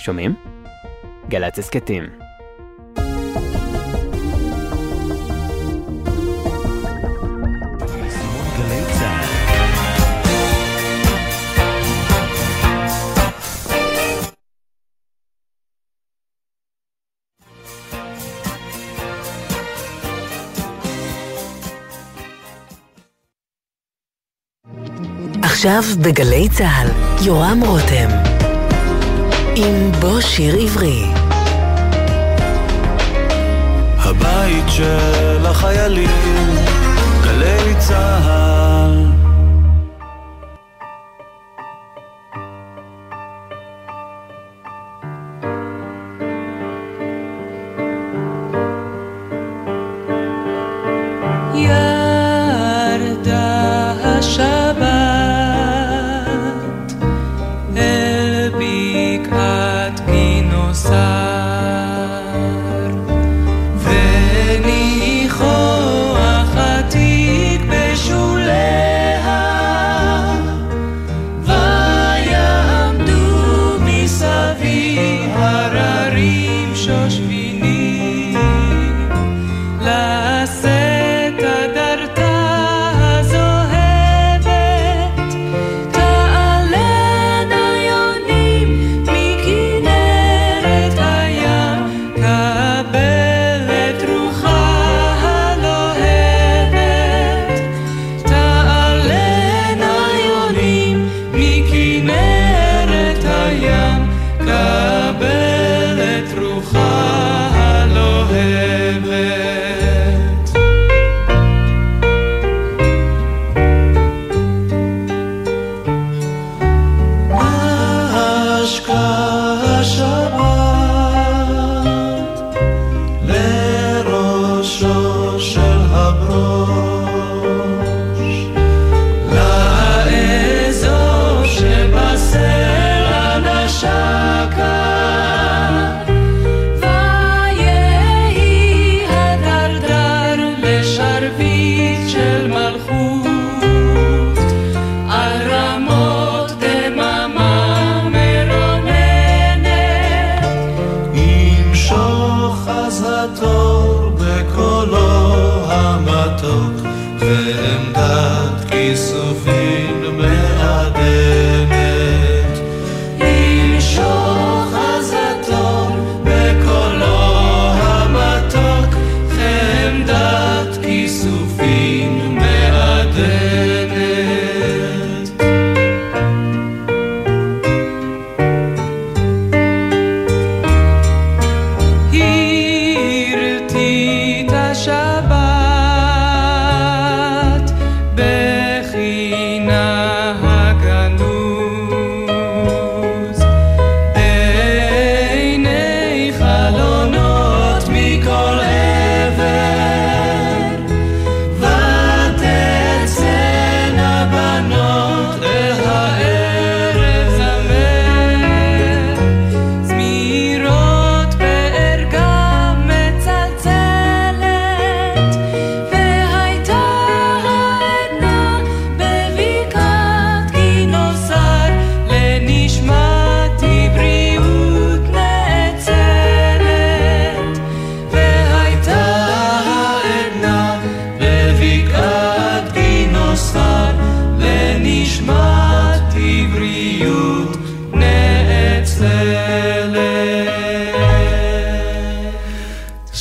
שומעים? גל"צ הסכתים. עכשיו בגלי צה"ל, יורם רותם. עם בוא שיר עברי. הבית של החיילים, גלי צה"ל.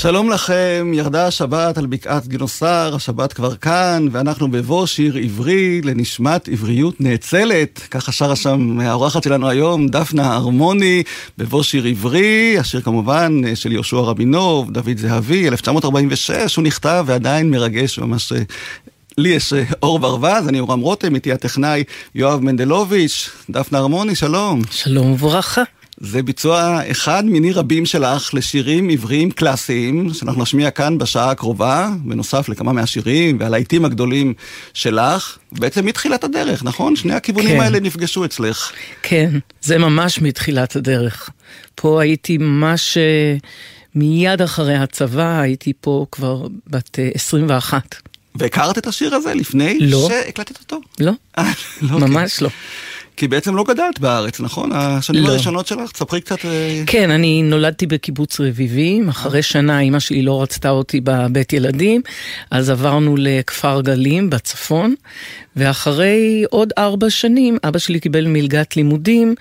שלום לכם, ירדה השבת על בקעת גינוסר, השבת כבר כאן, ואנחנו בבוא שיר עברי לנשמת עבריות נאצלת. ככה שרה שם האורחת שלנו היום, דפנה הרמוני, בבוא שיר עברי, השיר כמובן של יהושע רבינוב, דוד זהבי, 1946, הוא נכתב ועדיין מרגש ממש... אה, לי יש אה, אור ברווז, אני אורם רותם, איתי הטכנאי יואב מנדלוביץ', דפנה הרמוני, שלום. שלום וברכה. זה ביצוע אחד מיני רבים שלך לשירים עבריים קלאסיים, שאנחנו נשמיע כאן בשעה הקרובה, בנוסף לכמה מהשירים והלהיטים הגדולים שלך. בעצם מתחילת הדרך, נכון? שני הכיוונים כן. האלה נפגשו אצלך. כן, זה ממש מתחילת הדרך. פה הייתי ממש אה, מיד אחרי הצבא, הייתי פה כבר בת אה, 21. והכרת את השיר הזה לפני לא. שהקלטת אותו? לא, אה, לא, ממש לא. כי בעצם לא גדלת בארץ, נכון? השנים לא. הראשונות שלך, תספרי קצת... אה, כן, אני נולדתי בקיבוץ רביבים, אחרי שנה אימא שלי לא רצתה אותי בבית ילדים, אז עברנו לכפר גלים בצפון, ואחרי עוד ארבע שנים אבא שלי קיבל מלגת לימודים,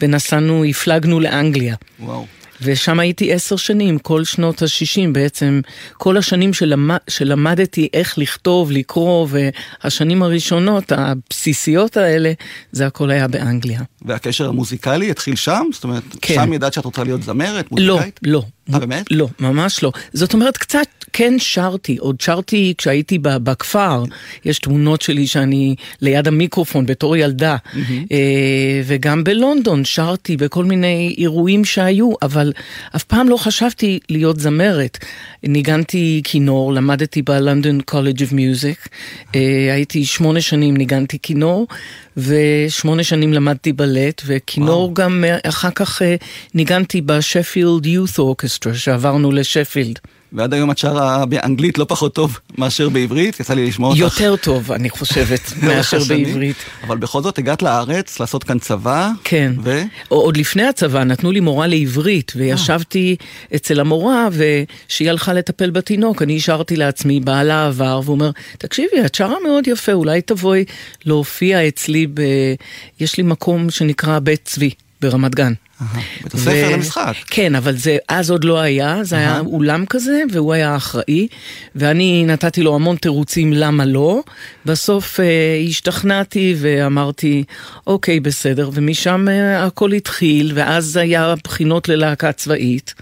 ונסענו, הפלגנו לאנגליה. וואו. ושם הייתי עשר שנים, כל שנות ה-60 בעצם, כל השנים שלמד, שלמדתי איך לכתוב, לקרוא, והשנים הראשונות, הבסיסיות האלה, זה הכל היה באנגליה. והקשר המוזיקלי התחיל שם? זאת אומרת, כן. שם ידעת שאת רוצה להיות זמרת, לא, מוזיקאית? לא. אה, באמת? לא, ממש לא. זאת אומרת, קצת כן שרתי, עוד שרתי כשהייתי בכפר, יש תמונות שלי שאני ליד המיקרופון בתור ילדה, אה, וגם בלונדון שרתי בכל מיני אירועים שהיו, אבל אף פעם לא חשבתי להיות זמרת. ניגנתי כינור, למדתי ב London College of Music, הייתי שמונה שנים ניגנתי כינור, ושמונה שנים למדתי בלט, וכינור. גם אה, אחר כך אה, ניגנתי בשפילד יות' אורקסטרה, שעברנו לשפילד. ועד היום את שרה באנגלית לא פחות טוב מאשר בעברית, יצא לי לשמוע אותך. יותר טוב, אני חושבת, מאשר. בעברית. אבל בכל זאת הגעת לארץ לעשות כאן צבא. כן. ו? עוד לפני הצבא נתנו לי מורה לעברית, וישבתי אצל המורה, וכשהיא הלכה לטפל בתינוק, אני השארתי לעצמי, בעלה עבר, והוא אומר, תקשיבי, את שרה מאוד יפה, אולי תבואי להופיע אצלי ב... יש לי מקום שנקרא בית צבי, ברמת גן. בית הספר ו- למשחק. כן, אבל זה אז עוד לא היה, זה היה. אולם כזה, והוא היה אחראי, ואני נתתי לו המון תירוצים למה לא. בסוף אה, השתכנעתי ואמרתי, אוקיי, בסדר, ומשם אה, הכל התחיל, ואז היה בחינות ללהקה צבאית,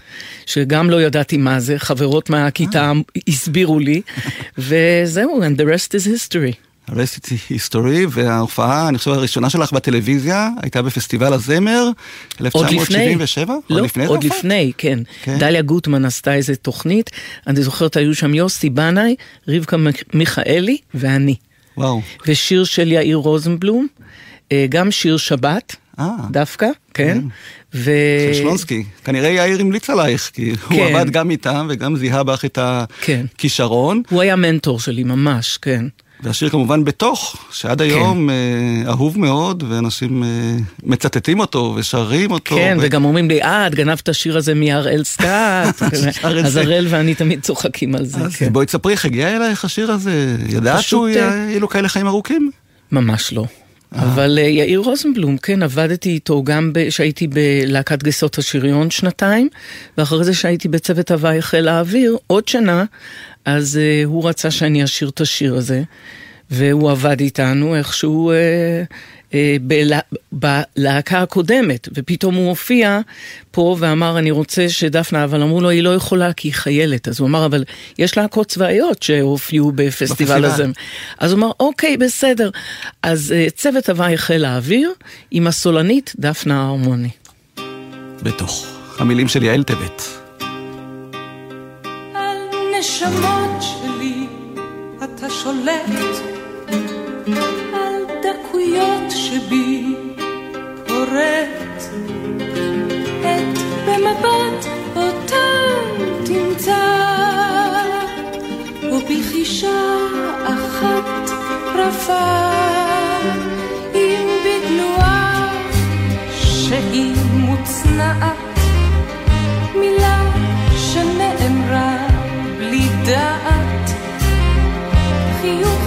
שגם לא ידעתי מה זה, חברות מהכיתה הסבירו לי, וזהו, and the rest is history. הרסט היסטורי, וההופעה, אני חושב, הראשונה שלך בטלוויזיה, הייתה בפסטיבל הזמר, עוד לפני. 1977? לא, לפני זה עוד? לפני, כן. כן. דליה גוטמן עשתה איזה תוכנית, אני זוכרת, היו שם יוסי בנאי, רבקה מיכאלי ואני. וואו. ושיר של יאיר רוזנבלום, אה, גם שיר שבת, אה. דווקא, כן. ו... של שלונסקי. כנראה יאיר המליץ עלייך, כי הוא כן. עבד גם איתם וגם זיהה בך את כן. הכישרון. הוא היה מנטור שלי, ממש, כן. והשיר כמובן בתוך, שעד היום אה, אהוב מאוד, ואנשים אה, מצטטים אותו ושרים אותו. כן, ו- וגם אומרים לי, אה, את גנבת את השיר הזה מהראל סקאט. את אז. הראל ואני תמיד צוחקים על זה, אז כן. בואי תספרי איך הגיע אלייך השיר הזה. ידעת פשוט, שהוא אה, יהיה לו כאלה חיים ארוכים? ממש לא. אבל אה, יאיר רוזנבלום, כן, עבדתי איתו גם כשהייתי בלהקת גייסות השריון שנתיים, ואחרי זה שהייתי בצוות הוואי חיל האוויר עוד שנה, אז uh, הוא רצה שאני אשיר את השיר הזה, והוא עבד איתנו איכשהו uh, בלה, בלהקה הקודמת, ופתאום הוא הופיע פה ואמר, אני רוצה שדפנה, אבל אמרו לו, היא לא יכולה כי היא חיילת. אז הוא אמר, אבל יש להקות צבאיות שהופיעו בפסטיבל. הזה. אז הוא אמר, אוקיי, בסדר. אז uh, צוות הוואי חיל האוויר עם הסולנית דפנה הרמוני. בתוך. המילים של יעל טבת. על נשמות שלי אתה שולט, על דקויות שבי פורט, את במבט אותם תמצא, ובחישה אחת רפה, אם בתנועה שהיא מוצנעת. מילה שנאמרה בלי דעת, חיוך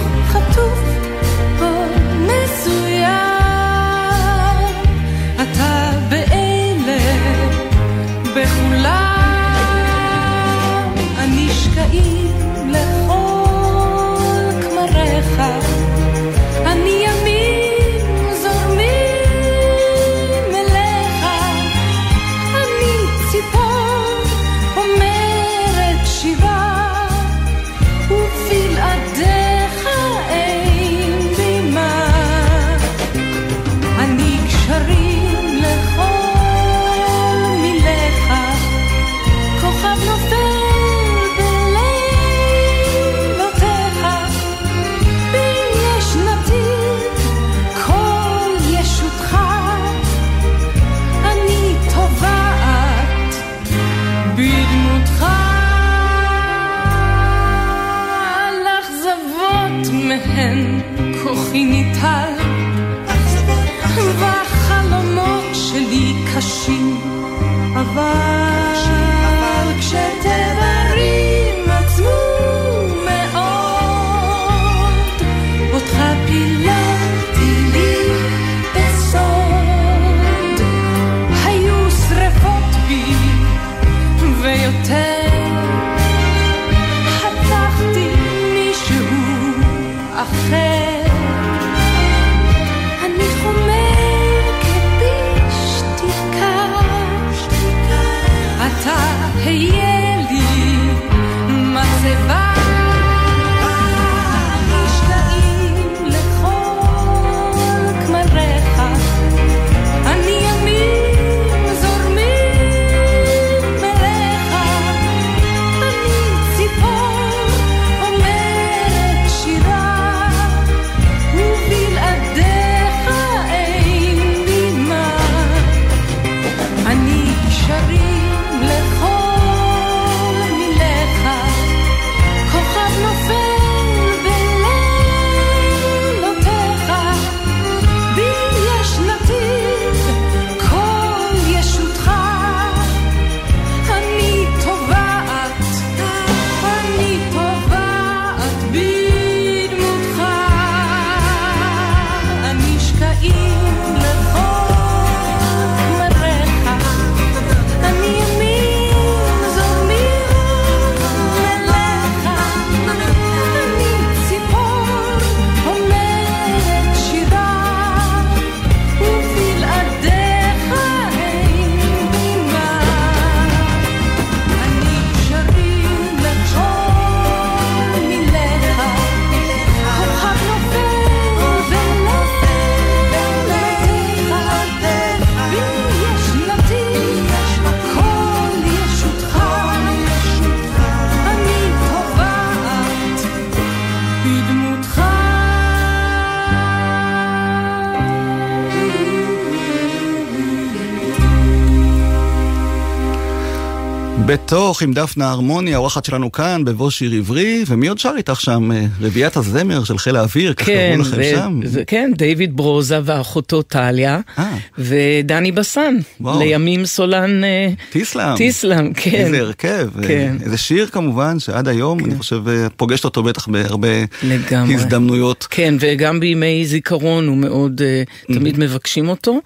בתוך עם דפנה הרמוני, האורחת שלנו כאן, בבוא שיר עברי, ומי עוד שר איתך שם? אה, רביעיית הזמר של חיל האוויר, כך כן, קראו לכם שם. ו- כן, דיוויד ברוזה ואחותו טליה, אה. ודני בסן, וואו. לימים סולן אה, טיסלאם. טיסלאם, כן. איזה הרכב. כן. איזה שיר כמובן, שעד היום, אני חושב, פוגשת אותו בטח בהרבה לגמרי. הזדמנויות. כן, וגם בימי זיכרון הוא מאוד, אה, תמיד מבקשים אותו,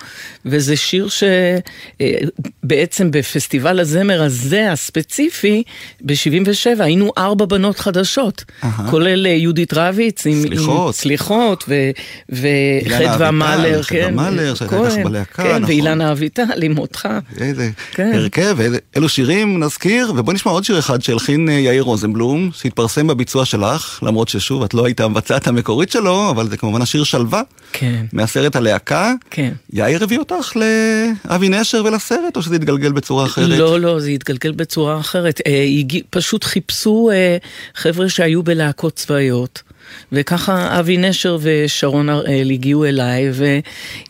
וזה שיר שבעצם בפסטיבל הזמר הזה, הספציפי, ב-77, היינו ארבע בנות חדשות, אהה. כולל אה, יהודית רביץ, עם, סליחות. עם סליחות, ו- וחדווה מלר, חדווה כן, מלר, שהייתה כהן, איתך בלהקה, כן, נכון. ואילנה אביטל עם אותך. איזה כן. הרכב, איזה- אלו שירים נזכיר, ובוא נשמע עוד שיר אחד שהלחין אה, יאיר רוזנבלום, שהתפרסם בביצוע שלך, למרות ששוב, את לא היית המבצעת המקורית שלו, אבל זה כמובן השיר שלווה, כן, מהסרט הלהקה. כן. יאיר הביא אותך לאבי נשר ולסרט, או שזה התגלגל בצורה אחרת? לא, לא, זה התגלגל בצורה אחרת. אה, פשוט חיפשו אה, חבר'ה שהיו בלהקות צבאיות. וככה אבי נשר ושרון הראל הגיעו אליי,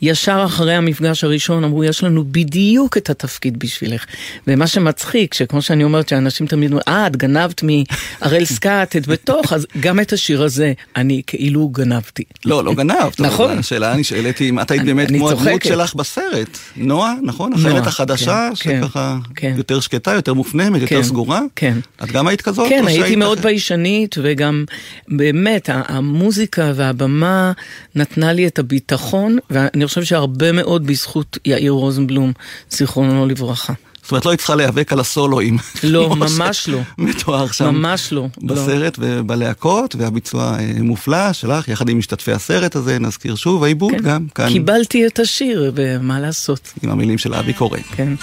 וישר אחרי המפגש הראשון אמרו, יש לנו בדיוק את התפקיד בשבילך. ומה שמצחיק, שכמו שאני אומרת, שאנשים תמיד אומרים, אה, את גנבת מהראל סקאט את בתוך, אז גם את השיר הזה אני כאילו גנבתי. לא, לא גנבת. נכון. השאלה נשאלת היא אם את היית באמת כמו הדמות. שלך בסרט. נועה, נכון? החיילת החדשה, כן, שככה כן. יותר שקטה, יותר מופנמת, יותר כן, סגורה? כן. את גם היית כזאת? כן, הייתי מאוד? ביישנית, וגם באמת, ה- המוזיקה והבמה נתנה לי את הביטחון, ואני חושב שהרבה מאוד בזכות יאיר רוזנבלום, זיכרונו לברכה. זאת אומרת, לא היית צריכה להיאבק על הסולואים. לא, ממש לא. מתואר שם. ממש לא. לא. בסרט ובלהקות, והביצוע אה, מופלא שלך, יחד עם משתתפי הסרט הזה, נזכיר שוב, העיבוד כן. גם כאן, קיבלתי את השיר, ומה לעשות, עם המילים של אבי קורן. כן.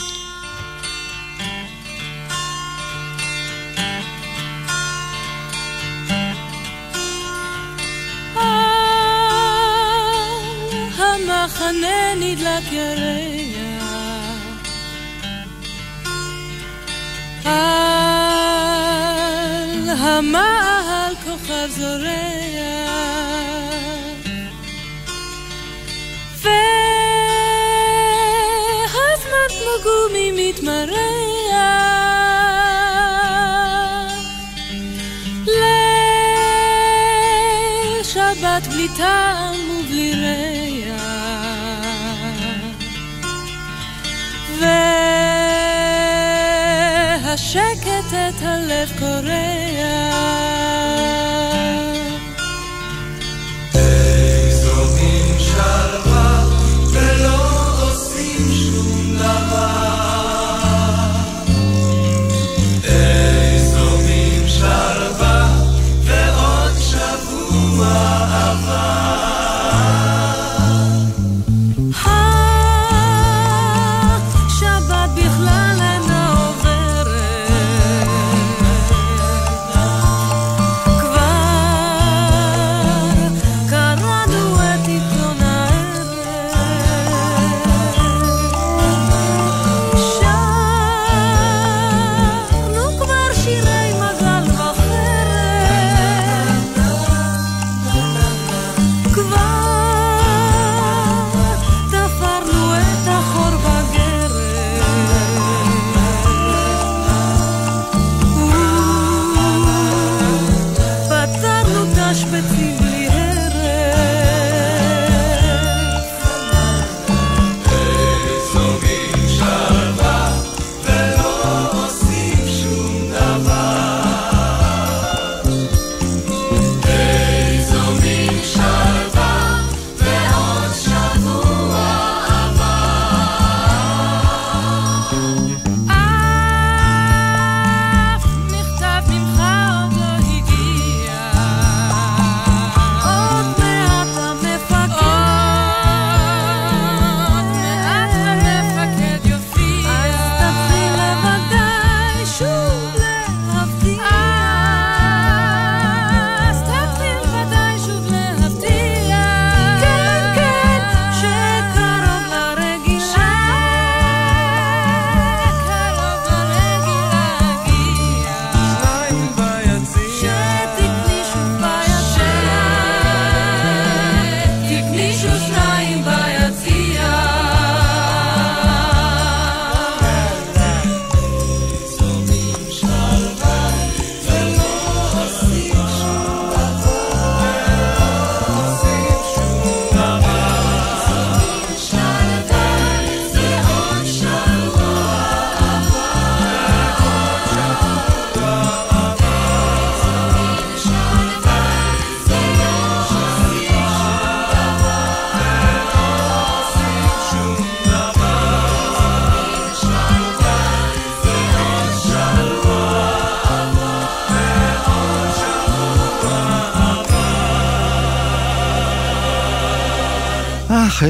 נדלק ירח, על המעל כוכב זורח, והזמן כמו גומי מתמרח. לשבת בלי טעם ובלי ריח. והשקט את הלב קורא.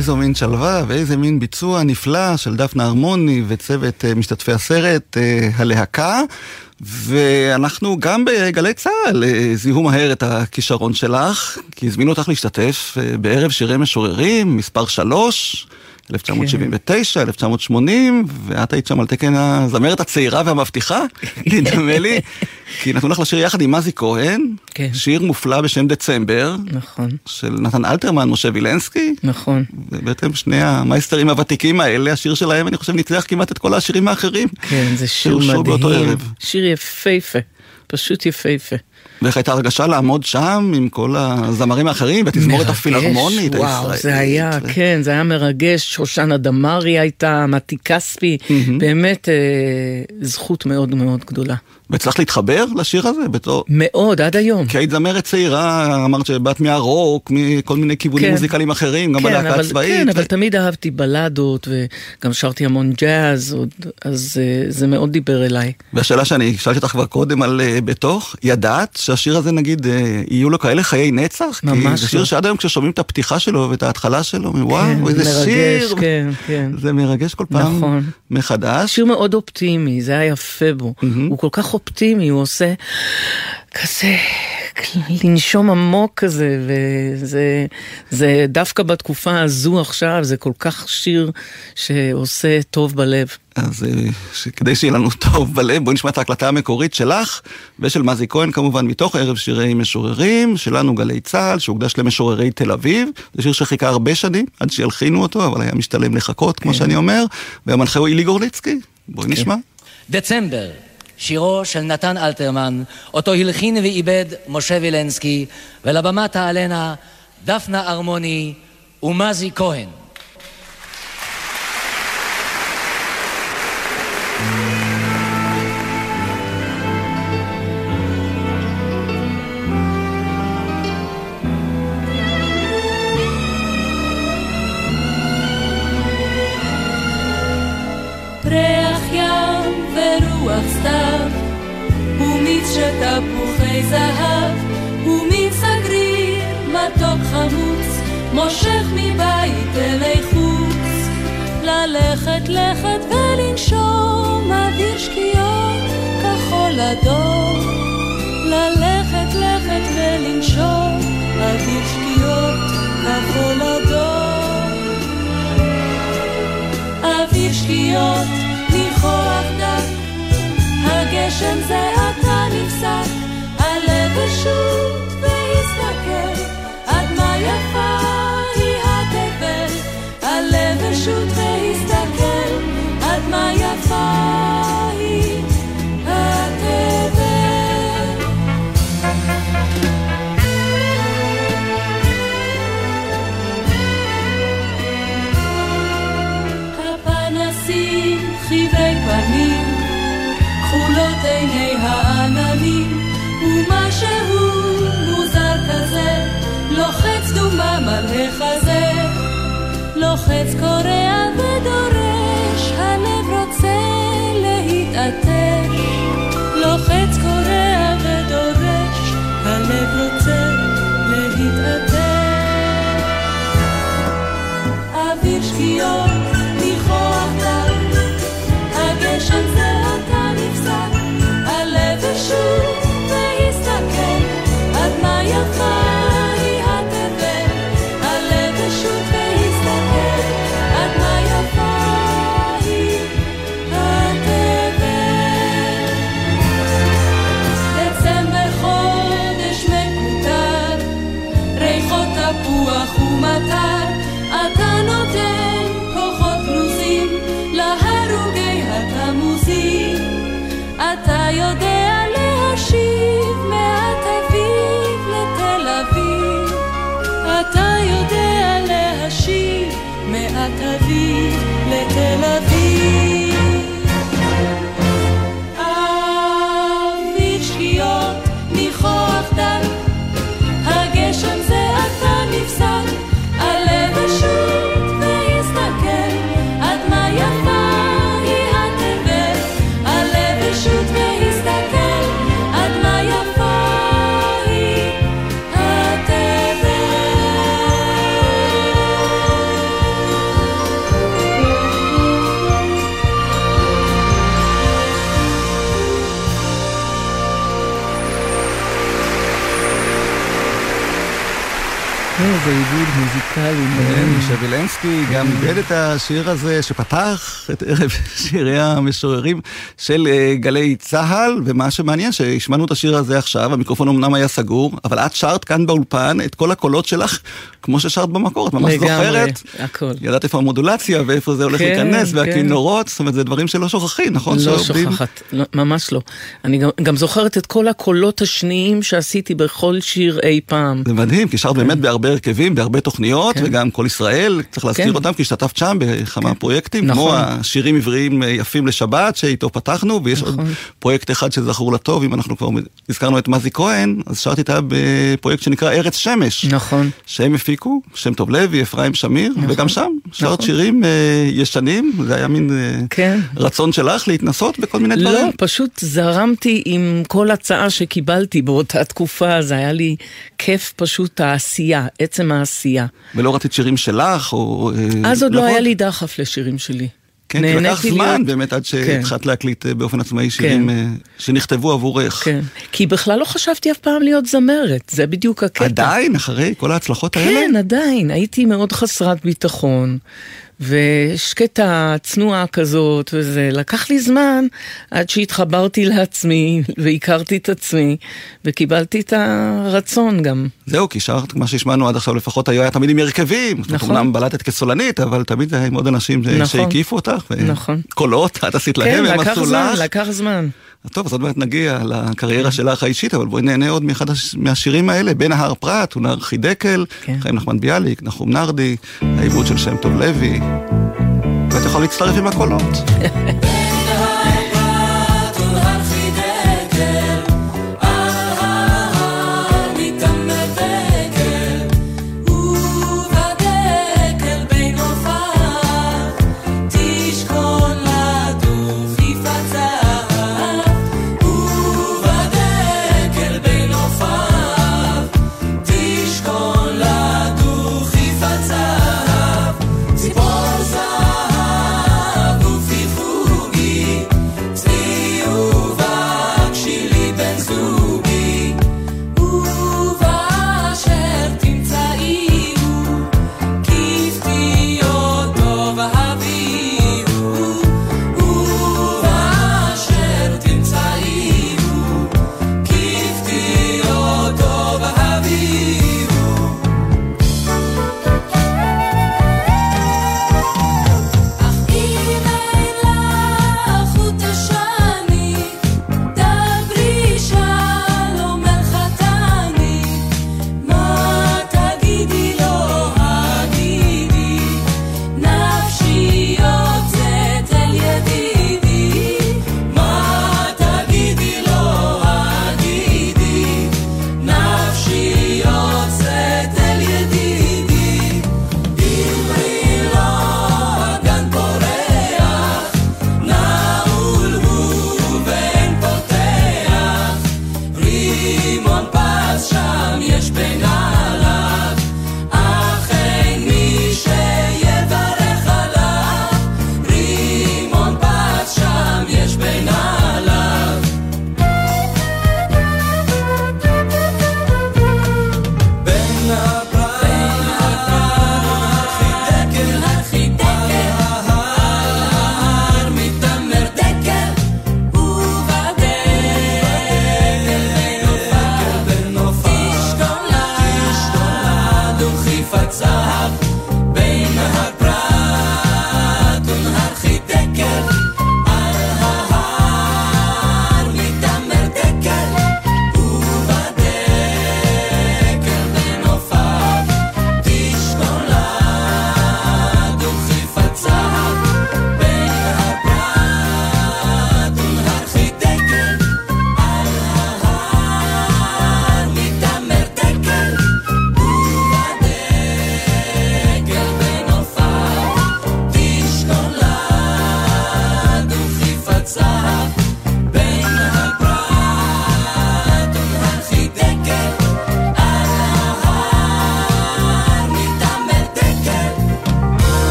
איזו מין שלווה ואיזה מין ביצוע נפלא של דפנה הרמוני וצוות אה, משתתפי הסרט, אה, הלהקה. ואנחנו גם בגלי צה"ל אה, זיהו מהר את הכישרון שלך, כי הזמינו אותך להשתתף בערב שירי משוררים, מספר שלוש. 1979, 1980, ואת היית שם על תקן הזמרת הצעירה והמבטיחה, נדמה לי, כי נתנו לך לשיר יחד עם מזי כהן, כן. שיר מופלא בשם דצמבר, נכון, של נתן אלתרמן, משה וילנסקי, נכון. ובעצם שני המייסטרים הוותיקים האלה, השיר שלהם, אני חושב, ניצח כמעט את כל השירים האחרים. כן, זה שיר מדהים. שיר יפהפה, פשוט יפהפה. ואיך הייתה הרגשה לעמוד שם עם כל הזמרים האחרים, מרגש, הפילהרמונית הישראלית. וואו, זה היה, ו- כן, זה היה מרגש. שושנה דמארי הייתה, מתי כספי, באמת אה, זכות מאוד מאוד גדולה. והצלחת להתחבר לשיר הזה בתור... מאוד, עד היום. כי היית זמרת צעירה, אמרת שבאת מהרוק, מכל מיני כיוונים כן. מוזיקליים אחרים, גם כן, בלהקה הצבאית. כן, אבל תמיד אהבתי בלדות, וגם שרתי המון ג'אז, עוד- אז אה, זה מאוד דיבר אליי. והשאלה שאני שאלתי אותך כבר קודם על אה, בתוך, ידעת שהשיר הזה נגיד, אה, יהיו לו כאלה חיי נצח? ממש כי זה שיר לא. שעד היום כששומעים את הפתיחה שלו ואת ההתחלה שלו, וואו, כן, איזה מרגש, שיר. כן, כן. זה מרגש כל פעם נכון. מחדש. שיר מאוד אופטימי, זה היה יפה בו. הוא כל כך אופטימי, הוא עושה כזה, לנשום עמוק כזה, וזה זה דווקא בתקופה הזו עכשיו, זה כל כך שיר שעושה טוב בלב. אז אה, כדי שיהיה לנו טוב בלב, בואי נשמע את ההקלטה המקורית שלך ושל מזי כהן כמובן, מתוך ערב שירי משוררים, שלנו גלי צה"ל, שהוקדש למשוררי תל אביב. זה שיר שחיכה הרבה שנים עד שילחינו אותו, אבל היה משתלם לחכות, כמו שאני אומר, והמנחה הוא אילי גורליצקי. בואי נשמע. דצמבר, שירו של נתן אלתרמן, אותו הלחין ועיבד משה וילנסקי, ולבמה תעלנה דפנה ארמוני ומזי כהן. ורוח סתיו ומיץ של תפוחי זהב, ומיץ הגריר מתוק חמוץ, מושך מבית אלי חוץ. ללכת לכת ולנשום אוויר שקיעות כחול אדום. ללכת לכת ולנשום אוויר שקיעות כחול אדום. אוויר שקיעות ניחוח דק, הגשם זה נפסק, אשות והסתכל, עד מה יפה היא התבל, הלב אשות והסתכל, עד מה יפה דומם על לוחץ קורע אביב לתל אביב. מוזיקלי. כן, משה וילנסקי גם איבד את השיר הזה שפתח את ערב שירי המשוררים של אה, גלי צה"ל, ומה שמעניין שהשמענו את השיר הזה עכשיו, המיקרופון אמנם היה סגור, אבל את שרת כאן באולפן את כל הקולות שלך כמו ששרת במקור, את ממש לגמרי, זוכרת. הכל. ידעת איפה המודולציה ואיפה זה הולך כן, להיכנס, כן. והכינורות, זאת אומרת, זה דברים שלא שוכחים, נכון? לא שעובדים- שוכחת, לא, ממש לא. אני גם, גם זוכרת את כל הקולות השניים שעשיתי בכל שיר אי פעם. זה מדהים, כי שרת באמת בהרבה הרכבים, בהרבה תוכניות, כן. וגם כל ישראל, צריך להזכיר כן. אותם, כי השתתפת שם בכמה פרויקטים, כמו נכון. השירים עבריים אה, יפים לשבת, שאיתו פתחנו, ויש עוד נכון. פרויקט אחד שזכור לטוב, אם אנחנו כבר הזכרנו את מזי כהן, אז שרת איתה בפרויקט שנקרא ארץ שמש. נכון. שהם הפיקו, שם טוב לוי, אפרים שמיר, וגם שם שרת נכון. שירים אה, ישנים, זה היה מין אה, כן. רצון שלך להתנסות בכל מיני דברים. לא, פשוט זרמתי עם כל הצעה שקיבלתי באותה תקופה, זה היה לי כיף פשוט העשייה, עצם העשייה. ולא רצית שירים שלך, או... אה, אז עוד לא? היה לי דחף לשירים שלי. כן, כי לקח זמן להיות- באמת עד כן. שהתחלת להקליט אה, באופן עצמאי שירים כן. אה, שנכתבו עבורך. כן, כי בכלל לא חשבתי אף פעם להיות זמרת, זה בדיוק הקטע. עדיין, אחרי כל ההצלחות האלה? כן, עדיין, הייתי מאוד חסרת ביטחון, ושקטה, צנועה כזאת וזה. לקח לי זמן עד שהתחברתי לעצמי והכרתי את עצמי, וקיבלתי את הרצון גם. זהו, כי שרת, מה שהשמענו עד עכשיו לפחות היה תמיד עם הרכבים. נכון. אומנם בלטת כסולנית, אבל תמיד זה היה עם עוד אנשים נכון. שהקיפו אותך. ו- נכון. קולות, את עשית כן, להם, הם לקח עשו זמן, לך. לקח זמן. אז טוב, אז עוד מעט נגיע לקריירה שלך האישית, אבל בואי נהנה עוד מאחד הש- מהשירים האלה, בין ההר פרת, ונהר חידקל, כן. חיים נחמן ביאליק, נחום נרדי, העיבוד של שם טוב לוי. ואת יכולה להצטרף עם הקולות.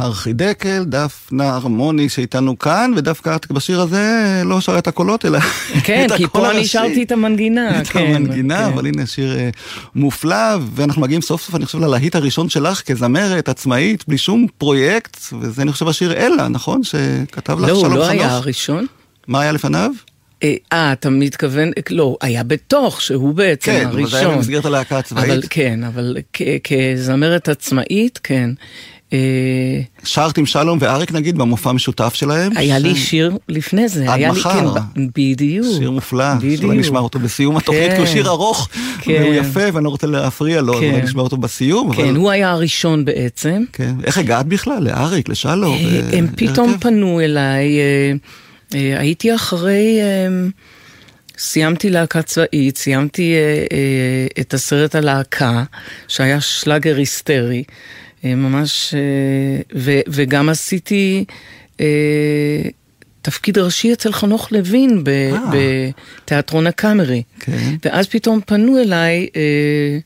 נהר חידקל, דפנה הרמוני שאיתנו כאן, ודווקא את בשיר הזה לא שרה את הקולות, אלא כן, את כי הקול פה הראשי. נשארתי את המנגינה. את כן, המנגינה, כן. אבל הנה שיר אה, מופלא, ואנחנו מגיעים סוף סוף, אני חושב, ללהיט הראשון שלך כזמרת עצמאית, בלי שום פרויקט, וזה אני חושב השיר אלה, נכון? שכתב לך לא, הוא שלום לא חנוך. היה הראשון. מה היה לפניו? אה, אה, אתה מתכוון, לא, היה בתוך, שהוא בעצם כן, הראשון. אבל זה היה במסגרת הלהקה הצבאית. אבל כן, אבל כזמרת עצמאית, כן. אה, שרת עם שלום ואריק נגיד במופע משותף שלהם. היה ש- לי שיר לפני זה, עד היה לי, מחר. כן, בדיוק. שיר מופלא, בדיוק. שאולי נשמע אותו בסיום התוכנית, כן. כי הוא שיר ארוך, כן. והוא יפה, ואני לא רוצה להפריע לו, אז כן. אולי נשמע אותו בסיום. כן, אבל... הוא היה הראשון בעצם. כן. איך הגעת בכלל? לאריק, לשלום? אה, ו- הם פתאום הרכב? פנו אליי, אה, אה, הייתי אחרי, אה, סיימתי להקה צבאית, סיימתי אה, אה, את הסרט הלהקה, שהיה שלאגר היסטרי, אה, ממש, אה, ו- וגם עשיתי אה, תפקיד ראשי אצל חנוך לוין ב- אה. בתיאטרון הקאמרי. כן. ואז פתאום פנו אליי אה,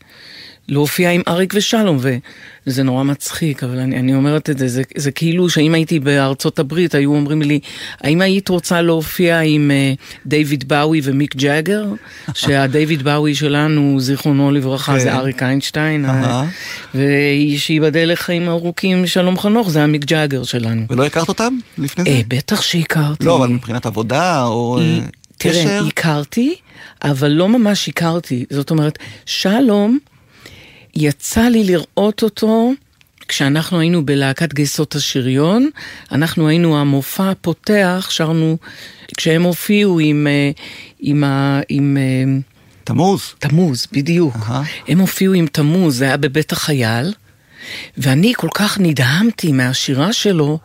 להופיע עם אריק ושלום, וזה נורא מצחיק, אבל אני, אני אומרת את זה, זה, זה כאילו שאם הייתי בארצות הברית, היו אומרים לי, האם היית רוצה להופיע עם אה, דיוויד באוי ומיק ג'אגר? שהדיוויד באוי שלנו, זיכרונו לברכה, כן. זה אריק איינשטיין. ושייבדל לחיים ארוכים שלום חנוך, זה המיק ג'אגר שלנו. ולא הכרת אותם לפני זה? אה, בטח שהכרתי. לא, אבל מבחינת עבודה, או אה, תראה? הכרתי, אבל לא ממש הכרתי. זאת אומרת, שלום, יצא לי לראות אותו כשאנחנו היינו בלהקת גייסות השריון. אנחנו היינו המופע הפותח, שרנו, כשהם הופיעו עם, אה, עם, ה- עם אה, תמוז. תמוז, בדיוק. אהה. הם הופיעו עם תמוז, זה היה בבית החייל, ואני כל כך נדהמתי מהשירה שלו,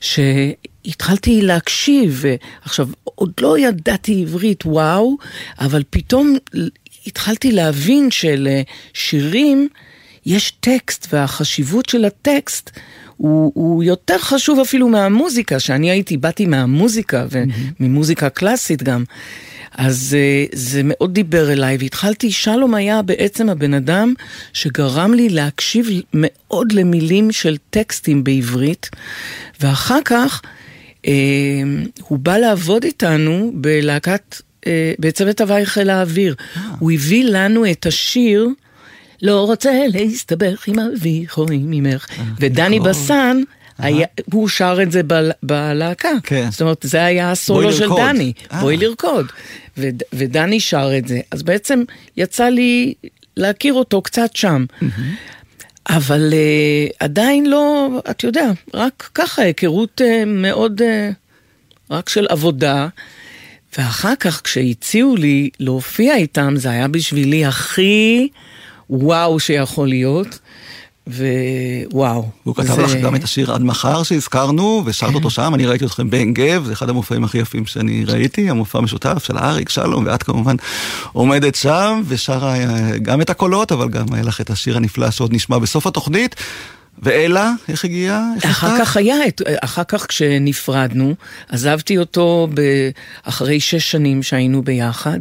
שהתחלתי להקשיב, עכשיו, עוד לא ידעתי עברית, וואו, אבל פתאום התחלתי להבין שלשירים יש טקסט, והחשיבות של הטקסט הוא, הוא יותר חשוב אפילו מהמוזיקה, שאני הייתי, באתי מהמוזיקה, וממוזיקה קלאסית גם. אז אה, זה מאוד דיבר אליי, והתחלתי, שלום היה בעצם הבן אדם שגרם לי להקשיב מאוד למילים של טקסטים בעברית, ואחר כך אה, הוא בא לעבוד איתנו בלהקת, בצוות הוואי חיל האוויר. הוא הביא לנו את השיר לא רוצה להסתבך עם אבי חורים ממך, ודני נכון. בסן, היה, הוא שר את זה בל, בלהקה. כן. זאת אומרת, זה היה הסולו של לרקוד. דני, אה. בואי לרקוד. וד, ודני שר את זה. אז בעצם יצא לי להכיר אותו קצת שם. אבל uh, עדיין לא, אתה יודע, רק ככה, היכרות uh, מאוד, uh, רק של עבודה. ואחר כך כשהציעו לי להופיע איתם, זה היה בשבילי הכי וואו שיכול להיות. ווואו. הוא כתב זה- לך גם את השיר עד מחר שהזכרנו, ושרת אותו שם, אני ראיתי אתכם בעין גב, זה אחד המופעים הכי יפים שאני ראיתי, המופע המשותף של אריק, שלום, ואת כמובן עומדת שם, ושרה אה, גם את הקולות, אבל גם היה לך את השיר הנפלא שעוד נשמע בסוף התוכנית. ואלה, איך הגיעה? אחר? כך היה, אחר כך כשנפרדנו, עזבתי אותו ב- אחרי שש שנים שהיינו ביחד,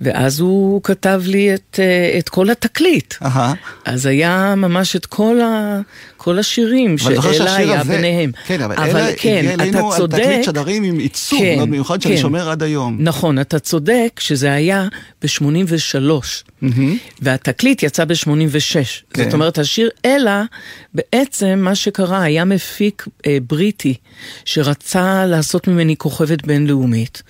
ואז הוא כתב לי את, אה, את כל התקליט. אהה. אז היה ממש את כל, ה, כל השירים אבל שאלה היה הזה- ביניהם. כן, אבל אלה כן, הגיע אלינו צודק. תקליט שדרים עם עיצוב כן, מאוד מיוחד שאני כן. שומר עד היום. נכון, אתה צודק שזה היה ב-83, והתקליט יצא ב-86. כן. זאת אומרת, השיר אלה, בעצם מה שקרה, היה מפיק אה, בריטי שרצה לעשות ממני כוכבת בינלאומית,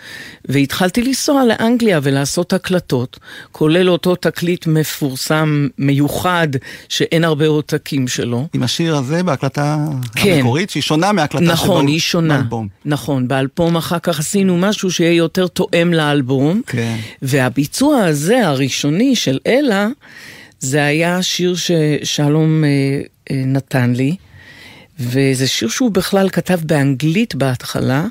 והתחלתי לנסוע לאנגליה ולעשות הקלטות, כולל אותו תקליט מפורסם, מיוחד, שאין הרבה עותקים שלו. עם השיר הזה בהקלטה כן. המקורית, שהיא שונה מההקלטה נכון, שבו- היא שונה. באלבום. נכון, באלבום אחר כך עשינו משהו שיהיה יותר תואם לאלבום. כן. והביצוע הזה, הראשוני של אלה, זה היה שיר ששלום אה, אה, נתן לי, וזה שיר שהוא בכלל כתב באנגלית בהתחלה,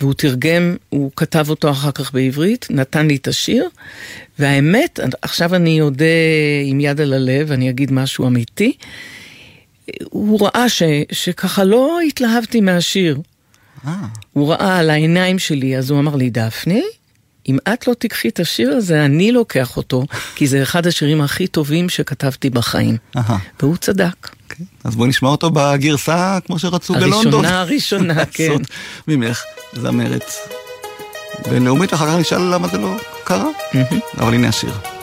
והוא תרגם, הוא כתב אותו אחר כך בעברית, נתן לי את השיר, והאמת, עכשיו אני אודה עם יד על הלב, אני אגיד משהו אמיתי, הוא ראה ש, שככה לא התלהבתי מהשיר. אה, הוא ראה על העיניים שלי, אז הוא אמר לי, דפני, אם את לא תיקחי את השיר הזה, אני לוקח אותו, כי זה אחד השירים הכי טובים שכתבתי בחיים. אהה. והוא צדק. כן. אז בואי נשמע אותו בגרסה כמו שרצו בלונדון. הראשונה, הראשונה, כן. ממך זמרת בינלאומית, אחר כך נשאל למה זה לא קרה, אבל הנה השיר.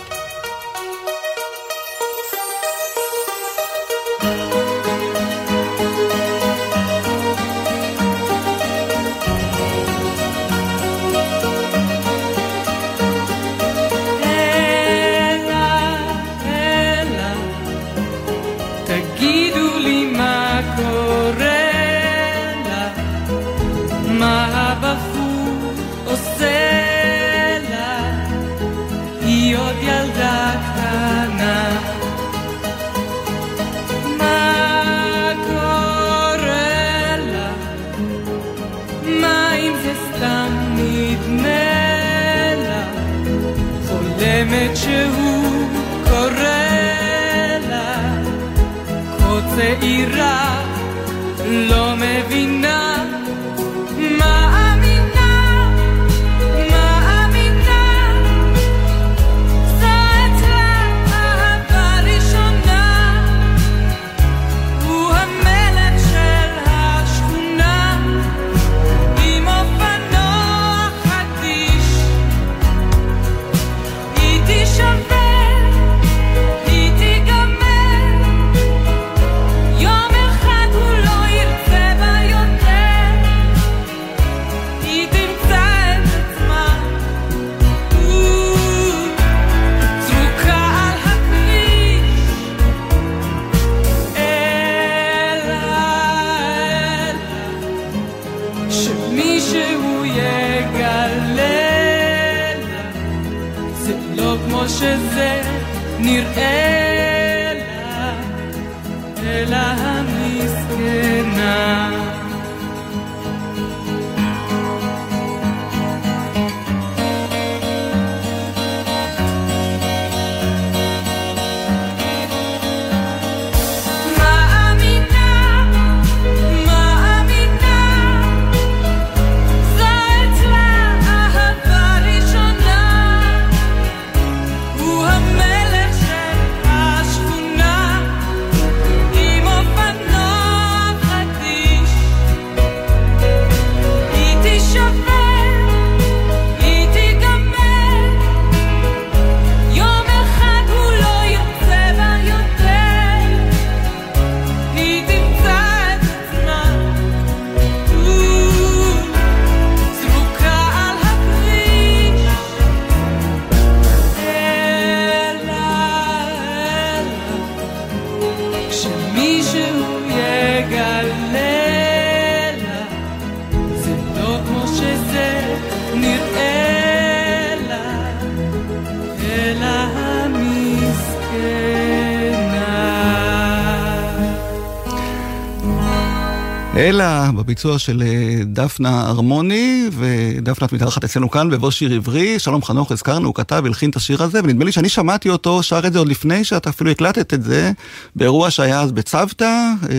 בביצוע של אה, דפנה ארמוני, ודפנה את מתארחת אצלנו כאן בבוא שיר עברי, שלום חנוך הזכרנו, הוא כתב, הלחין את השיר הזה, ונדמה לי שאני שמעתי אותו, שר את זה עוד לפני שאת אפילו הקלטת את זה, באירוע שהיה אז בצוותא, אה,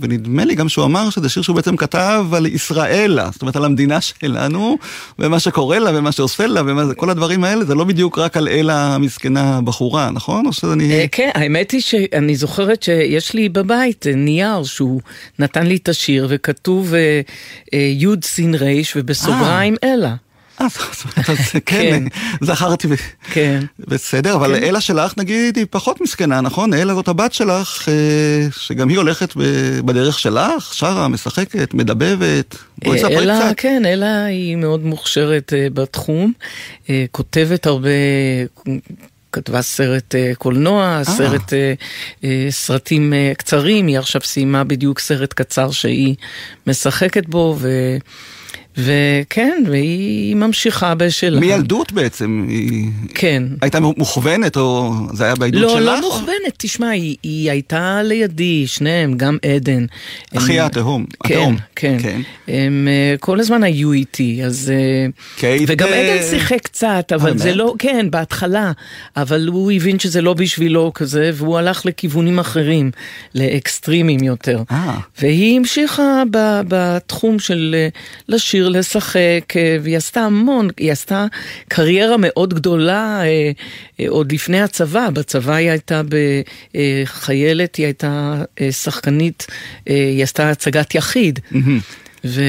ונדמה לי גם שהוא אמר שזה שיר שהוא בעצם כתב על ישראלה, זאת אומרת על המדינה שלנו, ומה שקורה לה, ומה שעושה לה, וכל הדברים האלה, זה לא בדיוק רק על אלה המסכנה הבחורה, נכון? או שאני... אה, כן, האמת היא שאני זוכרת שיש לי בבית נייר שהוא נתן לי את השיר וכתוב אה, אה, יוד סין רייש ובסוגריים אלה. אה, אומרת, אז כן, זכרתי, ב- כן. בסדר, אבל אלה שלך נגיד היא פחות מסכנה, נכון? אלה זאת הבת שלך, שגם היא הולכת בדרך שלך, שרה, משחקת, מדבבת. בואי ספרי אלה, קצת. כן, אלה היא מאוד מוכשרת בתחום, כותבת הרבה, כתבה סרט אה, קולנוע, סרט, אה, אה, סרטים אה, קצרים, היא עכשיו סיימה בדיוק סרט קצר שהיא משחקת בו, ו... וכן, והיא ממשיכה בשלה. מילדות בעצם, היא כן. הייתה מוכוונת, או זה היה בעדות לא, שלך? לא או- מוכוונת, תשמע, היא, היא הייתה לידי, שניהם, גם עדן. אחיה הם- התהום, כן, התהום. כן. כן. הם אה, כל הזמן היו איתי, אז... אה, קייט, וגם אה, עדן שיחק קצת, אבל באמת? זה לא, כן, בהתחלה, אבל הוא הבין שזה לא בשבילו כזה, והוא הלך לכיוונים אחרים, לאקסטרימים יותר. אה. והיא המשיכה בתחום של לשיר לשיר, לשחק, אה, והיא עשתה המון, היא עשתה קריירה מאוד גדולה אה, אה, עוד לפני הצבא. בצבא היא הייתה בחיילת, היא הייתה שחקנית, היא עשתה הצגת יחיד. ו...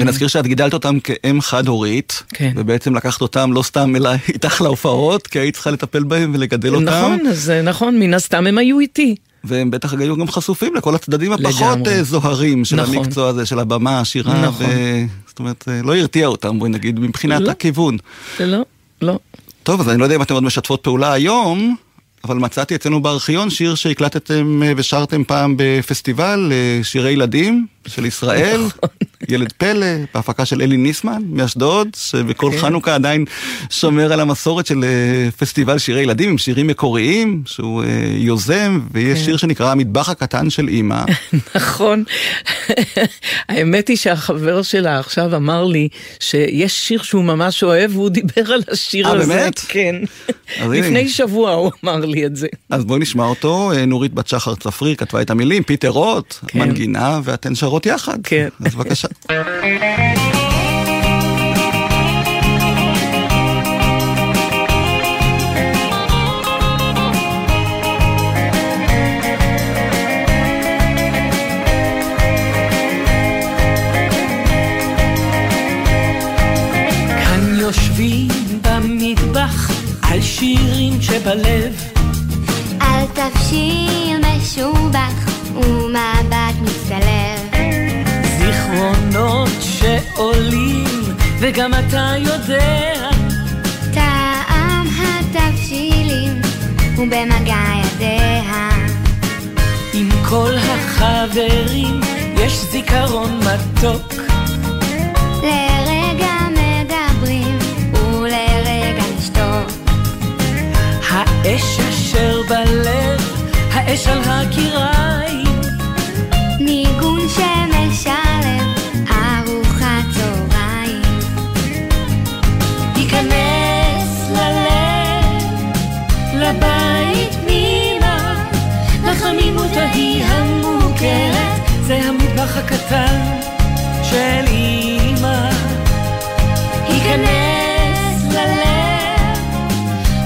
ונזכיר שאת גידלת אותם כאם חד-הורית, כן. ובעצם לקחת אותם לא סתם אלא איתך להופעות, כי היית צריכה לטפל בהם ולגדל אותם. נכון, אז אה, נכון, מן הסתם הם היו איתי. והם בטח היו גם חשופים לכל הצדדים הפחות לגמרי. זוהרים של נכון. המקצוע הזה, של הבמה, השירה, נכון. ו... זאת אומרת, אה, לא הרתיע אותם, בואי נגיד, מבחינת לא. הכיוון. לא, לא. טוב, אז אני לא יודע אם אתם עוד משתפות פעולה היום, אבל מצאתי אצלנו בארכיון שיר שהקלטתם אה, ושרתם פעם בפסטיבל אה, שירי ילדים של ישראל, נכון. ילד פלא, בהפקה של אלי ניסמן מאשדוד, שבכל כן. חנוכה עדיין שומר על המסורת של אה, פסטיבל שירי ילדים עם שירים מקוריים, שהוא אה, יוזם, ויש כן. שיר שנקרא המטבח הקטן של אימא. נכון. האמת היא שהחבר שלה עכשיו אמר לי שיש שיר שהוא ממש אוהב, והוא דיבר על השיר אה, הזה. באמת? כן. לפני שבוע הוא אמר לי את זה. אז בואי נשמע אותו, אה, נורית בת שחר צפריר כתבה את המילים, פיטר רוט, כן. מנגינה, ואתן שרות יחד. כן. אז בבקשה. על שירים שבלב על תבשיל משובח ומבט מצטלב. זיכרונות שעולים וגם אתה יודע טעם התבשילים הוא במגע ידיה. עם כל החברים יש זיכרון מתוק לרגע מדברים ולרגע נשתוק. האש אשר בלב, האש על הקיריים זה המטבח הקטן של אמא. היכנס ללב,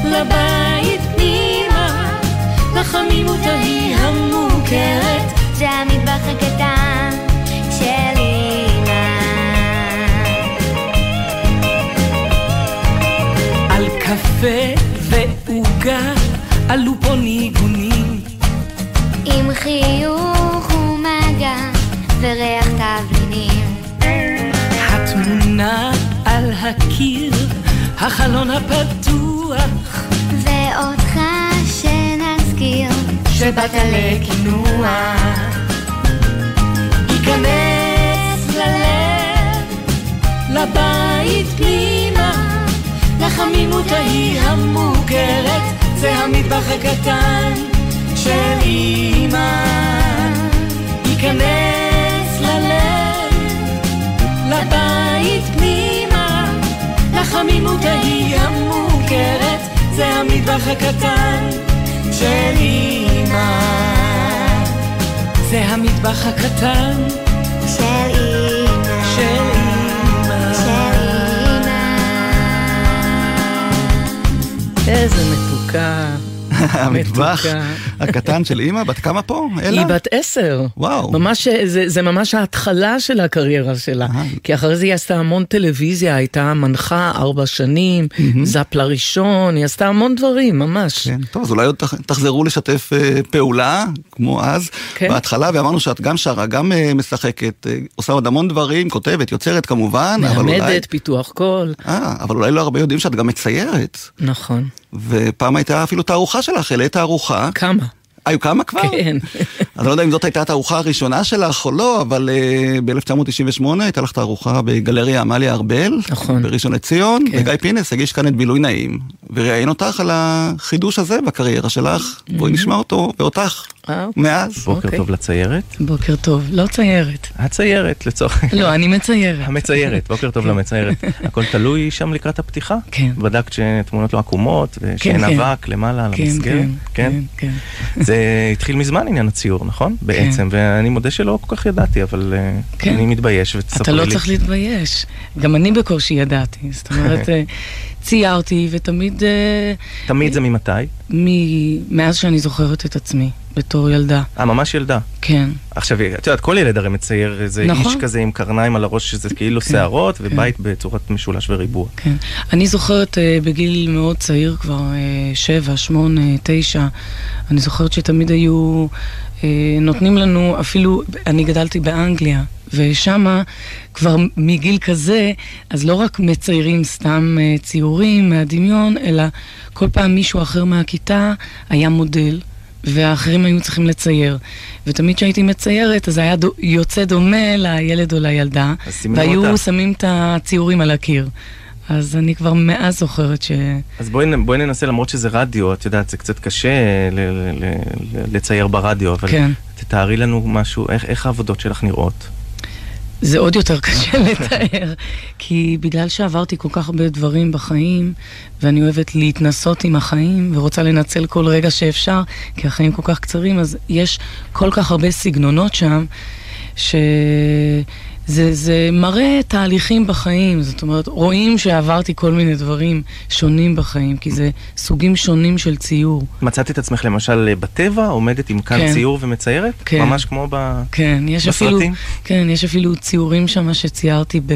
לבית פנימה, לחמימות ההיא המוכרת, זה המטבח הקטן של אמא. על קפה ועוגה עלו פה ניגונים. עם חיוך וריח תבלינים. התמונה על הקיר, החלון הפתוח, ואותך שנזכיר שבאת לקינוח. היכנס ללב, לבית פנימה, לחמימות ההיא המוכרת, זה המטבח הקטן של אמא. היכנס ללב, לבית פנימה, לחמימות ההיא המוכרת, זה המטבח הקטן של אמא. זה המטבח הקטן של אמא. של אמא. של אמא. איזה מתוקה. המטבח. הקטן של אימא, בת כמה פה? אלה? היא בת עשר. וואו. ממש, זה, זה ממש ההתחלה של הקריירה שלה. אה. כי אחרי זה היא עשתה המון טלוויזיה, הייתה מנחה ארבע שנים, זאפ לראשון, היא עשתה המון דברים, ממש. כן, טוב, אז אולי עוד תח- תחזרו לשתף אה, פעולה, כמו אז, כן. בהתחלה, ואמרנו שאת גם שרה, גם אה, משחקת, אה, עושה עוד המון דברים, כותבת, יוצרת כמובן, אבל אולי... מלמדת, פיתוח קול. אה, אבל אולי לא הרבה יודעים שאת גם מציירת. נכון. ופעם הייתה אפילו תערוכה שלך, העלית תערוכה. כמה? היו כמה כבר? כן. אני לא יודע אם זאת הייתה התערוכה הראשונה שלך או לא, אבל uh, ב-1998 הייתה לך תערוכה בגלריה עמליה ארבל, נכון. בראשון לציון, כן. וגיא פינס הגיש כאן את בילוי נעים. וראיין אותך על החידוש הזה בקריירה שלך, בואי נשמע אותו ואותך מאז. בוקר אוקיי. טוב לציירת. בוקר טוב. לא ציירת. הציירת לצורך... לא, אני מציירת. המציירת, בוקר טוב למציירת. הכל תלוי שם לקראת הפתיחה? כן. בדקת שתמונות לא עקומות, ושאין כן. אבק למעלה על כן, המסגרת? כן, כן, כן. זה התחיל מזמן עניין הציור, נכון? בעצם, ואני מודה שלא כל כך ידעתי, אבל אה, כן. אני מתבייש, ותספרי אתה לי. לא צריך להתבייש. גם אני בקושי ידעתי. זאת אומרת, אה, ציירתי, ותמיד, אה, תמיד זה ממתי? מ- מאז שאני זוכרת את עצמי, בתור ילדה. אה, ממש ילדה. כן. עכשיו, את יודעת, כל ילד הרי מצייר איזה נכון. איש כזה עם קרניים על הראש, שזה כאילו כן, שערות, כן. ובית בצורת משולש וריבוע. כן. אני זוכרת אה, בגיל מאוד צעיר, כבר אה, שבע, שמונה, תשע, אני זוכרת שתמיד היו נותנים לנו, אפילו, אני גדלתי באנגליה, ושמה כבר מגיל כזה, אז לא רק מציירים סתם אה, ציורים מהדמיון, אלא כל פעם מישהו אחר מהכיתה היה מודל. והאחרים היו צריכים לצייר. ותמיד כשהייתי מציירת, אז היה דו, יוצא דומה לילד או לילדה, והיו אותך. שמים את הציורים על הקיר. אז אני כבר מאז זוכרת ש... אז בואי, בואי ננסה, למרות שזה רדיו, את יודעת, זה קצת קשה ל- ל- ל- לצייר ברדיו, אבל כן. תתארי לנו משהו, איך, איך העבודות שלך נראות? זה עוד יותר קשה לתאר, כי בגלל שעברתי כל כך הרבה דברים בחיים, ואני אוהבת להתנסות עם החיים, ורוצה לנצל כל רגע שאפשר, כי החיים כל כך קצרים, אז יש כל כך הרבה סגנונות שם, שזה זה מראה תהליכים בחיים, זאת אומרת, רואים שעברתי כל מיני דברים שונים בחיים, כי זה סוגים שונים של ציור. מצאת את עצמך למשל בטבע, עומדת עם כאן כן. ציור ומציירת? כן. ממש כמו ב... כן, יש בסרטים? אפילו, כן, יש אפילו ציורים שם שציירתי ב,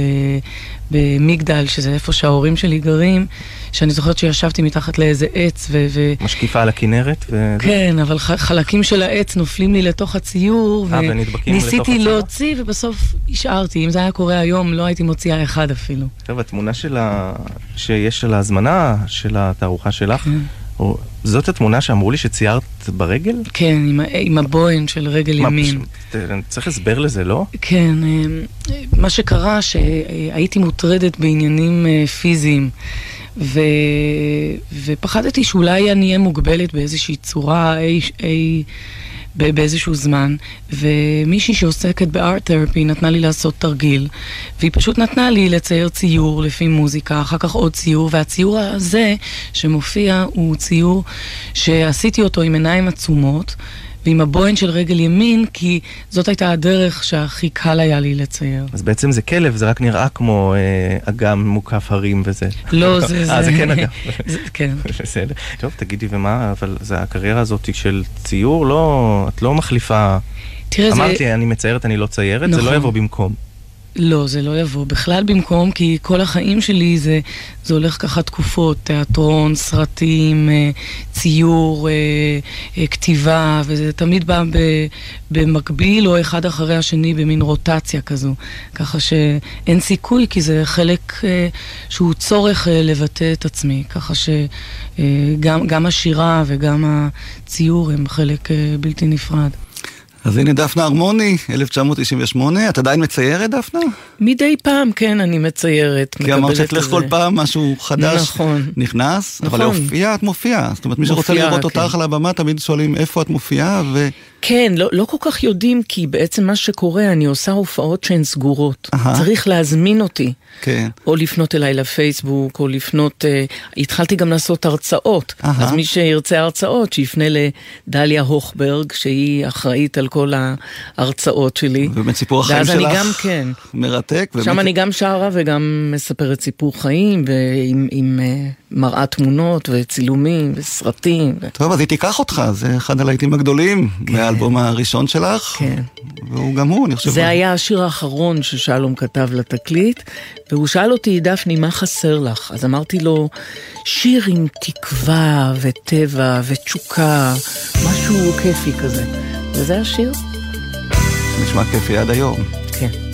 במגדל, שזה איפה שההורים שלי גרים, שאני זוכרת שישבתי מתחת לאיזה עץ, ו... ו משקיפה על הכנרת? ו... כן, אבל ח- חלקים של העץ נופלים לי לתוך הציור, אה, ונדבקים לתוך וניסיתי הצורה? להוציא, ובסוף השארתי. אם זה היה קורה היום, לא הייתי מוציאה אחד אפילו. טוב, התמונה של ה... שיש על ההזמנה של התערוכה שלך, כן. או... זאת התמונה שאמרו לי שציירת ברגל? כן, עם, עם הבוהן של רגל מה, ימין. פשוט- אני צריך הסבר לזה, לא? כן, אה, מה שקרה שהייתי מוטרדת בעניינים אה, פיזיים ו... ופחדתי שאולי אני אהיה מוגבלת באיזושהי צורה אי, אי, באיזשהו זמן ומישהי שעוסקת בארט תרפי נתנה לי לעשות תרגיל והיא פשוט נתנה לי לצייר ציור לפי מוזיקה, אחר כך עוד ציור והציור הזה שמופיע הוא ציור שעשיתי אותו עם עיניים עצומות ועם הבוהן של רגל ימין, כי זאת הייתה הדרך שהכי קל היה לי לצייר. אז בעצם זה כלב, זה רק נראה כמו אה, אגם מוקף הרים וזה. לא, זה... אה, זה כן אגם. זה, כן. בסדר. טוב, תגידי, ומה, אבל זה הקריירה הזאת של ציור, לא, את לא מחליפה... תראה, זה... אמרת לי, אני מציירת, אני לא ציירת, זה נכון. לא יבוא במקום. לא, זה לא יבוא בכלל במקום, כי כל החיים שלי זה, זה הולך ככה תקופות, תיאטרון, סרטים, אה, ציור, אה, אה, כתיבה, וזה תמיד בא במקביל או אחד אחרי השני במין רוטציה כזו. ככה שאין סיכוי, כי זה חלק שהוא צורך לבטא את עצמי. ככה שגם גם השירה וגם הציור הם חלק בלתי נפרד. אז הנה דפנה הרמוני, 1998, את עדיין מציירת דפנה? מדי פעם, כן, אני מציירת. כי אמרת שאצלך איזה- כל פעם משהו חדש נכון. נכנס, אבל נכון. להופיע את מופיעה. זאת אומרת, מי שרוצה לראות כן. אותך על הבמה, תמיד שואלים איפה את מופיעה, ו... כן, לא, לא כל כך יודעים, כי בעצם מה שקורה, אני עושה הופעות שהן סגורות. אהה. צריך להזמין אותי. כן. או לפנות אליי לפייסבוק, או לפנות... אה, התחלתי גם לעשות הרצאות. אהה. אז מי שירצה הרצאות, שיפנה לדליה הוכברג, שהיא אחראית על כל ההרצאות שלי. ובאמת סיפור החיים שלך גם, כן. מרתק. שם באמת- אני גם שרה וגם מספרת סיפור חיים, ועם עם, אה, מראה תמונות וצילומים וסרטים. ו... טוב, אז היא תיקח אותך, זה אחד הלהיטים הגדולים מהאלבום הראשון שלך. כן. והוא גם הוא, אני חושב. זה היה השיר האחרון ששלום כתב לתקליט, והוא שאל אותי, דפני, מה חסר לך? אז אמרתי לו, שיר עם תקווה וטבע ותשוקה, משהו כיפי כזה. וזה השיר? נשמע כיפי עד היום. כן.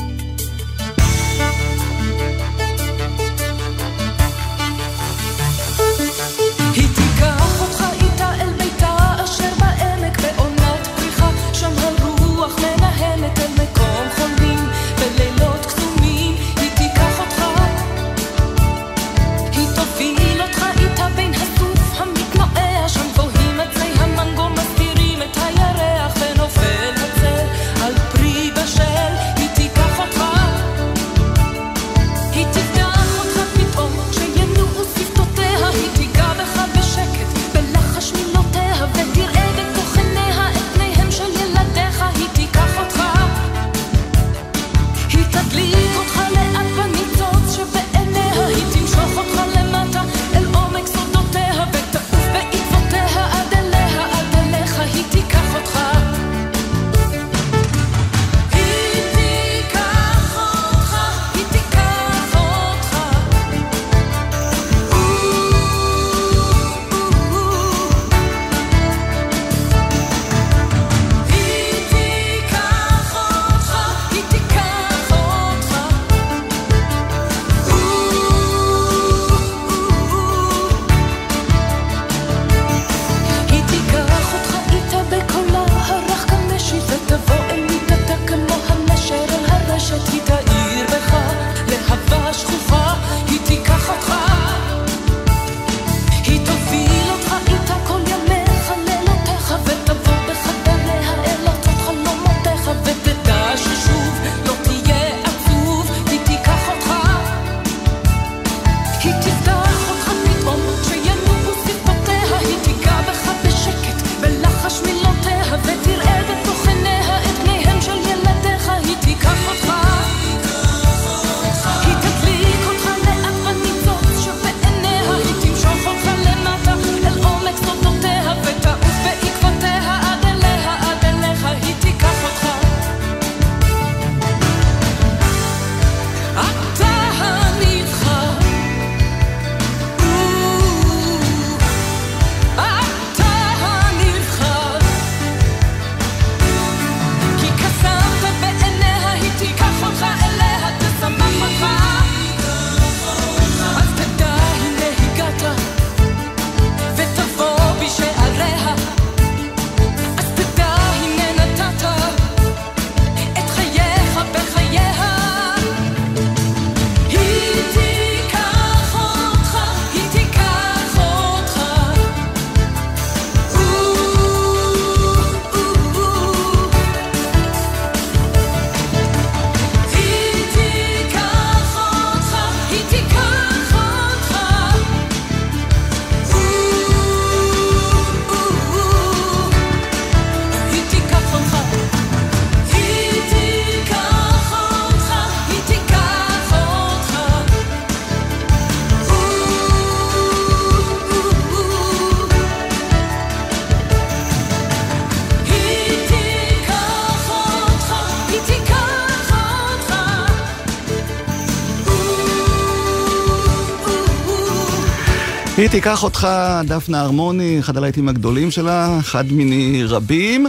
תיקח אותך, דפנה הרמוני, אחד הלהיטים הגדולים שלה, אחד מיני רבים,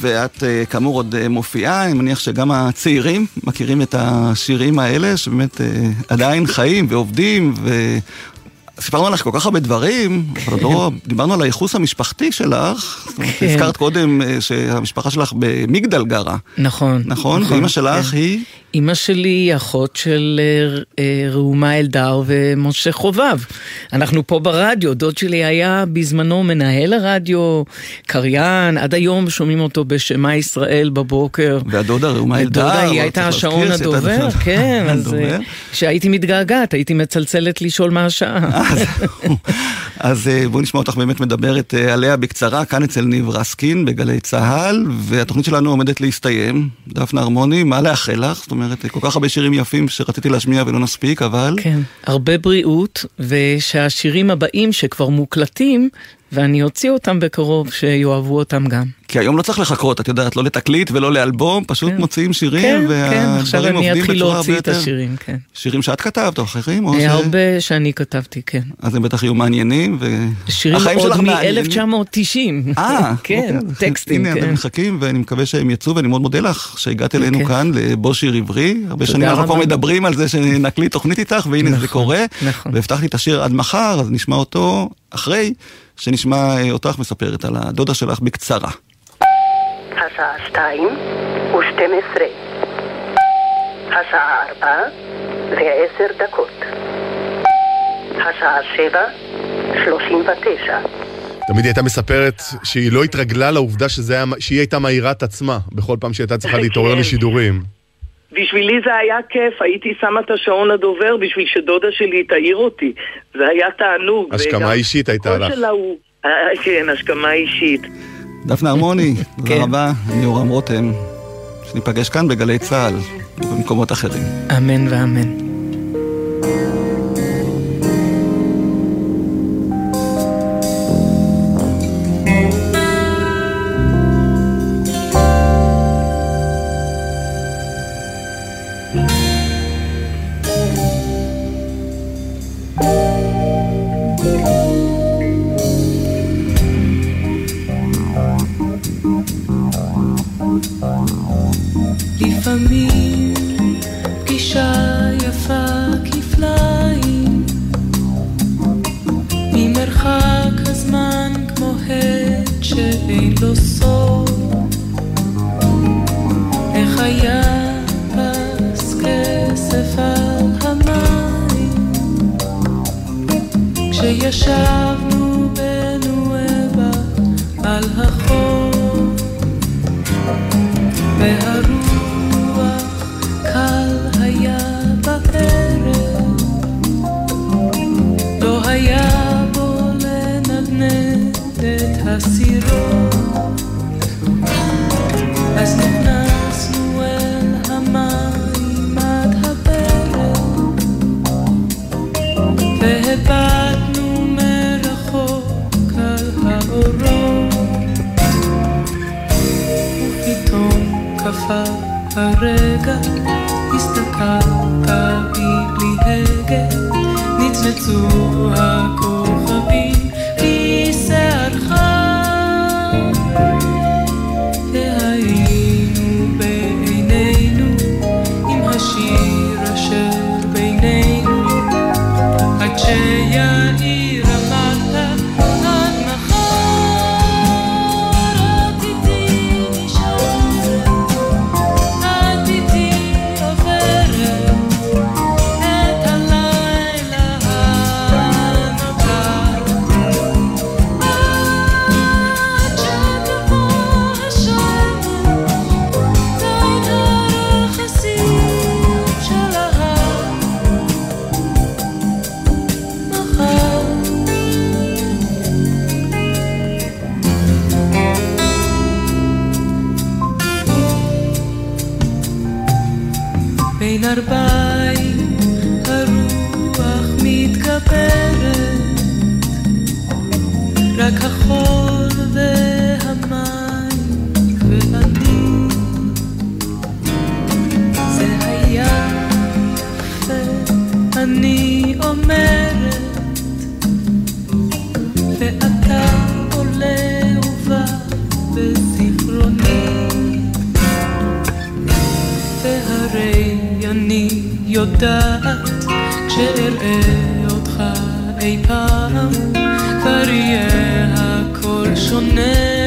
ואת אה, כאמור עוד אה, מופיעה, אני מניח שגם הצעירים מכירים את השירים האלה, שבאמת אה, עדיין חיים ועובדים, ו... סיפרנו עליך כל כך הרבה דברים, אבל לא דיברנו על הייחוס המשפחתי שלך. כן. הזכרת קודם שהמשפחה שלך במגדל גרה. נכון. נכון? ואימא שלך כן. היא? אימא שלי היא אחות של אה, אה, ראומה אלדר ומשה חובב. אנחנו פה ברדיו, דוד שלי היה בזמנו מנהל הרדיו, קריין, עד היום שומעים אותו בשמע ישראל בבוקר. והדודה ראומה אלדר. דודה היא הייתה השעון הדובר, כן, אז. אה, כשהייתי מתגעגעת, הייתי מצלצלת לשאול מה השעה. אז בואי נשמע אותך באמת מדברת עליה בקצרה, כאן אצל ניב רסקין בגלי צה"ל, והתוכנית שלנו עומדת להסתיים. דפנה הרמוני, מה לאחל לך? זאת אומרת, אה, כל כך הרבה שירים יפים שרציתי להשמיע ולא נספיק, אבל... כן, הרבה בריאות, ושהשירים הבאים שכבר מוקלטים, ואני אוציא אותם בקרוב, שיאהבו אותם גם. כי היום לא צריך לחכות, את יודעת, לא לתקליט ולא לאלבום, פשוט כן. מוציאים שירים, כן, כן, עכשיו והדברים אני עובדים אתחיל בצורה הרבה להוציא את יותר... השירים, כן. שירים שאת כתבת או אחרים? או ש... אה, הרבה שאני כתבתי, כן. אז הם בטח יהיו מעניינים, ו... שירים החיים עוד שלך מעניינים. מ-1990. אה, כן, אוקיי. טקסטים, הנה, כן. אתם מחכים, ואני מקווה שהם יצאו, ואני מאוד מודה לך שהגעת אלינו אוקיי. כאן לבו שיר עברי. הרבה שנים אנחנו פה. מדברים על זה שנקליט תוכנית איתך, והנה זה נכון, קורה. נכון. והבטחתי את השיר עד מחר, אז נשמע אותו אחרי שנשמע אה, אותך מספרת על הדודה שלך בקצרה. השעה שתיים ושתים עשרה. השעה ארבע ועשר דקות. השעה שבע שלושים ותשע. תמיד היא הייתה מספרת שהיא לא התרגלה לעובדה שזה היה, שהיא הייתה מעירה את עצמה בכל פעם שהיא הייתה צריכה להתעורר כן. לשידורים. בשבילי זה היה כיף, הייתי שמה את השעון הדובר בשביל שדודה שלי תעיר אותי. זה היה תענוג. השכמה וגם אישית הייתה לך. הוא... אה, כן, השכמה אישית. דפנה הרמוני, תודה כן. רבה, אני יורם רותם. שניפגש כאן בגלי צה"ל ובמקומות אחרים. אמן ואמן. הסירות. אז נכנסנו אל המים עד הברך, והבטנו מרחוק על האורות. ופתאום קפא הרגע, הסתכלת בי בלי הגה, נצנצו הכוכבים יודעת כשאראה אותך אי פעם כבר יהיה הכל שונה